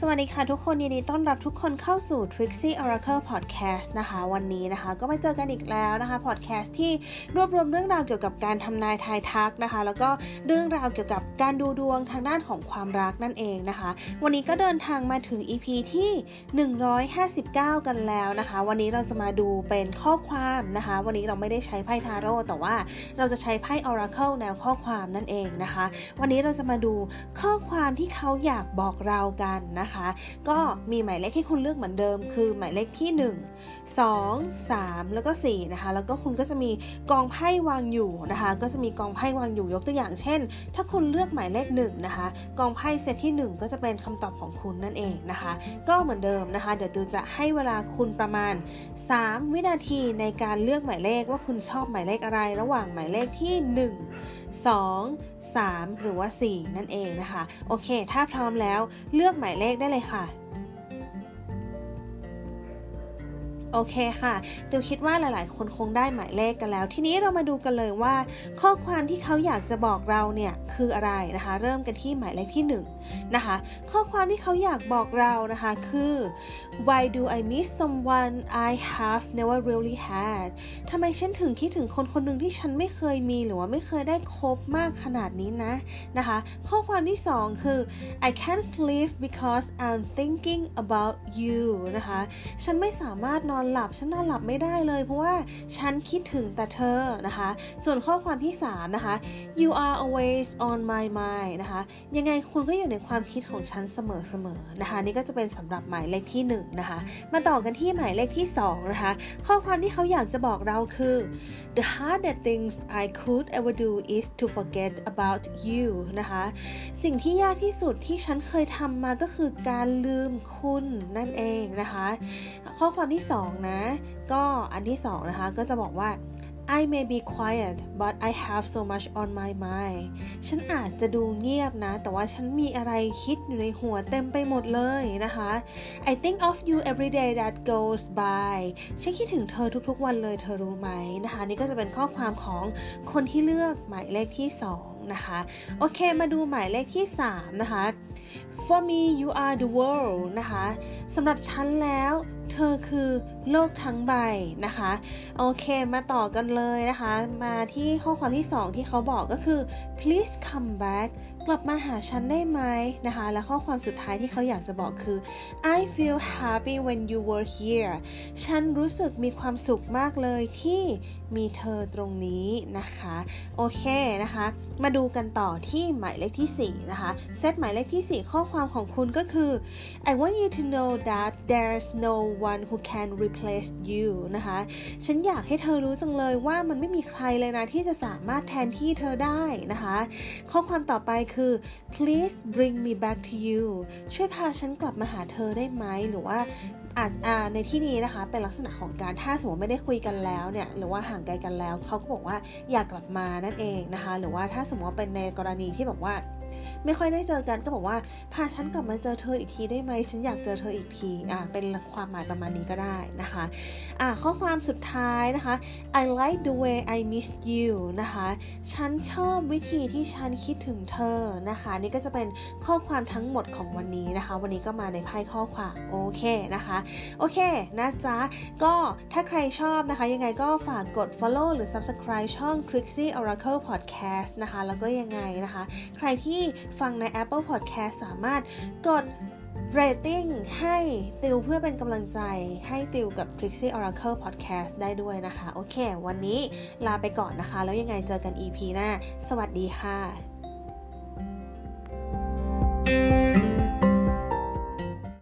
สวัสดีค่ะทุกคนยินดีต้อนรับทุกคนเข้าสู่ Trixie Oracle Podcast นะคะ วันนี้นะคะ ก็มาเจอกันอีกแล้วนะคะ Podcast ที่รวบรวมเรื่องราวเกี่ยวกับการทำนายทายทักนะคะ แล้วก็เรื่องราวเกี่ยวกับการดูดวงทางด้านของความรักนั่นเองนะคะ วันนี้ก็เดินทางมาถึง EP ที่ 159 กันแล้วนะคะ วันนี้เราจะมาดูเป็นข้อความนะคะ วันนี้เราไม่ได้ใช้ไพ่ทาโร่แต่ว่าเราจะใช้ไพ่ Oracle แนวข้อความนั่นเองนะคะ วันนี้เราจะมาดูข้อความที่เขาอยากบอกเรากันนะคะก็มีหมายเลขที่คุณเลือกเหมือนเดิม คือหมายเลขที่ 1 2 3 แล้วก็4นะคะ แล้วก็คุณก็จะมีกองไพ่วางอยู่นะคะ ก็จะมีกองไพ่วางอยู่ยกตัวอย่าง เช่น ถ้าคุณเลือกหมายเลข1นะคะ กองไพ่เซตที่ 1 ก็จะเป็นคำตอบของคุณนั่นเองนะคะ ก็เหมือนเดิมนะคะ เดี๋ยวตูจะให้เวลาคุณประมาณ 3 วินาทีในการเลือกหมายเลขว่าคุณชอบหมายเลขอะไร ระหว่างหมายเลขที่ 1 2 3 หรือว่า 4 นั่นเองนะคะ โอเค ถ้าพร้อมแล้วเลือกหมายเลขได้เลยค่ะ โอเคค่ะติวคิดว่าหลาย ๆ คนคงได้หมายเลขกันแล้ว ทีนี้เรามาดูกันเลยว่า ข้อความที่เขาอยากจะบอกเราเนี่ยคืออะไรนะคะ เริ่มกันที่หมายเลขที่1นนะคะข้อความที่เขาอยากบอกเรานะคะคือ why do I miss someone I have never really had ทำไมฉันถึงคิดถึงคนคนหนึ่งที่ฉันไม่เคยมีหรือว่าไม่เคยได้คบมากขนาดนี้นะนะคะ ข้อความที่ 2 คือ I can't sleep because I'm thinking about you นะคะ ฉันไม่สามารถนอนอนหลับ ฉันนอนหลับไม่ได้เลย เพราะว่าฉันคิดถึงแต่เธอนะคะ ส่วนข้อความที่ 3 นะคะ you are always on my mind นะคะ ยังไงคุณก็อยู่ในความคิดของฉันเสมอๆนะคะ นี่ก็จะเป็นสำหรับหมายเลขที่ 1 นะคะ มาต่อกันที่หมายเลขที่ 2 นะคะ ข้อความที่เขาอยากจะบอกเราคือ the hardest things I could ever do is to forget about you นะคะ สิ่งที่ยากที่สุดที่ฉันเคยทำมาก็คือการลืมคุณนั่นเองนะคะ ข้อความที่ 2 นะ ก็อันที่ 2 นะคะ ก็จะบอกว่า I may be quiet but I have so much on my mind ฉันอาจจะดูเงียบนะ แต่ว่าฉันมีอะไรคิดอยู่ในหัวเต็มไปหมดเลยนะคะ I think of you every day that goes by ฉันคิดถึงเธอทุกๆวันเลยเธอรู้ไหมนะคะ นี่ก็จะเป็นข้อความของคนที่เลือกหมายเลขที่ 2 นะคะ โอเคมาดูหมายเลขที่ 3 นะคะ For me you are the world นะคะสำหรับฉันแล้ว เธอคือโลกทั้งใบนะคะ โอเคมาต่อกันเลยนะคะ มาที่ข้อความที่ 2 ที่เขาบอกก็คือ please come back กลับมาหาฉันได้ไหมนะคะ และข้อความสุดท้ายที่เขาอยากจะบอกคือ I feel happy when you were here ฉันรู้สึกมีความสุขมากเลยที่มีเธอตรงนี้นะคะ โอเคนะคะ มาดูกันต่อที่หมายเลขที่ 4 นะคะ เซตหมายเลขที่4ข้อความของคุณก็คือ I want you to know that there's no one who can replace you นะคะ ฉันอยากให้เธอรู้จังเลยว่ามันไม่มีใครเลยนะ ที่จะสามารถแทนที่เธอได้นะคะ ข้อความต่อไปคือ please bring me back to you ช่วยพาฉันกลับมาหาเธอได้ไหมหรือว่าในที่นี้นะคะเป็นลักษณะของการถ้าสมมติไม่ได้คุยกันแล้วเนี่ยหรือว่าห่างไกลกันแล้วเขาก็บอกว่าอยากกลับมานั่นเองนะคะ หรือว่าถ้าสมมติเป็นในกรณีที่บอกว่า ไม่ค่อยได้เจอกันก็บอกว่าพาฉันกลับมาเจอเธออีกทีได้ไหมฉันอยากเจอเธออีกทีอ่าเป็นความหมายประมาณนี้ก็ได้นะคะอ่าข้อความสุดท้ายนะคะ I like the way I miss you นะคะฉันชอบวิธีที่ฉันคิดถึงเธอนะคะนี่ก็จะเป็นข้อความทั้งหมดของวันนี้นะคะ วันนี้ก็มาในไพ่ข้อความโอเคนะคะโอเคนะจ๊ะก็ถ้าใครชอบนะคะ ยังไงก็ฝากกด follow หรือ subscribe ช่อง Trixie Oracle Podcast นะคะ แล้วก็ยังไงนะคะ ใครที่ฟังใน Apple Podcast สามารถกดเรตติ้งให้ติวเพื่อเป็นกำลังใจให้ติวกับ Trixie Oracle Podcast ได้ด้วยนะคะ โอเค วันนี้ลาไปก่อนนะคะ แล้วยังไงเจอกัน EP หน้า สวัสดีค่ะ